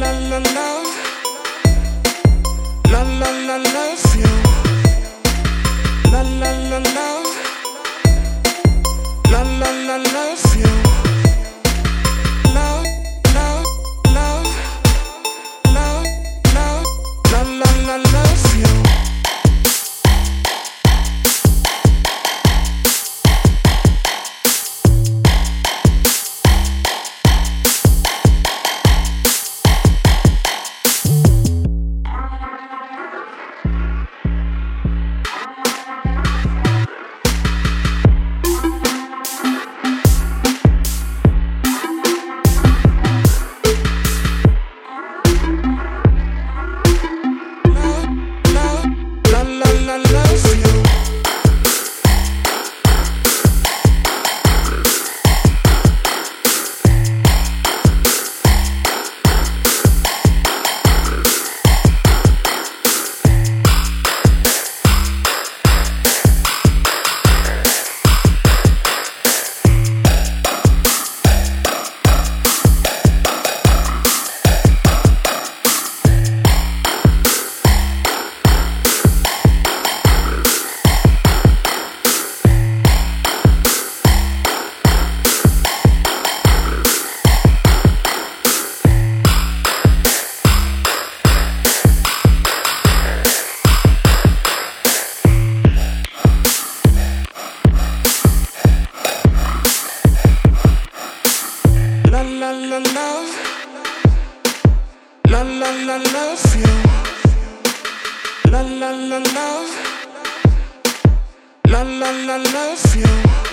la la la love. La la la love. love. La la la love you. La la la love. La la la love you.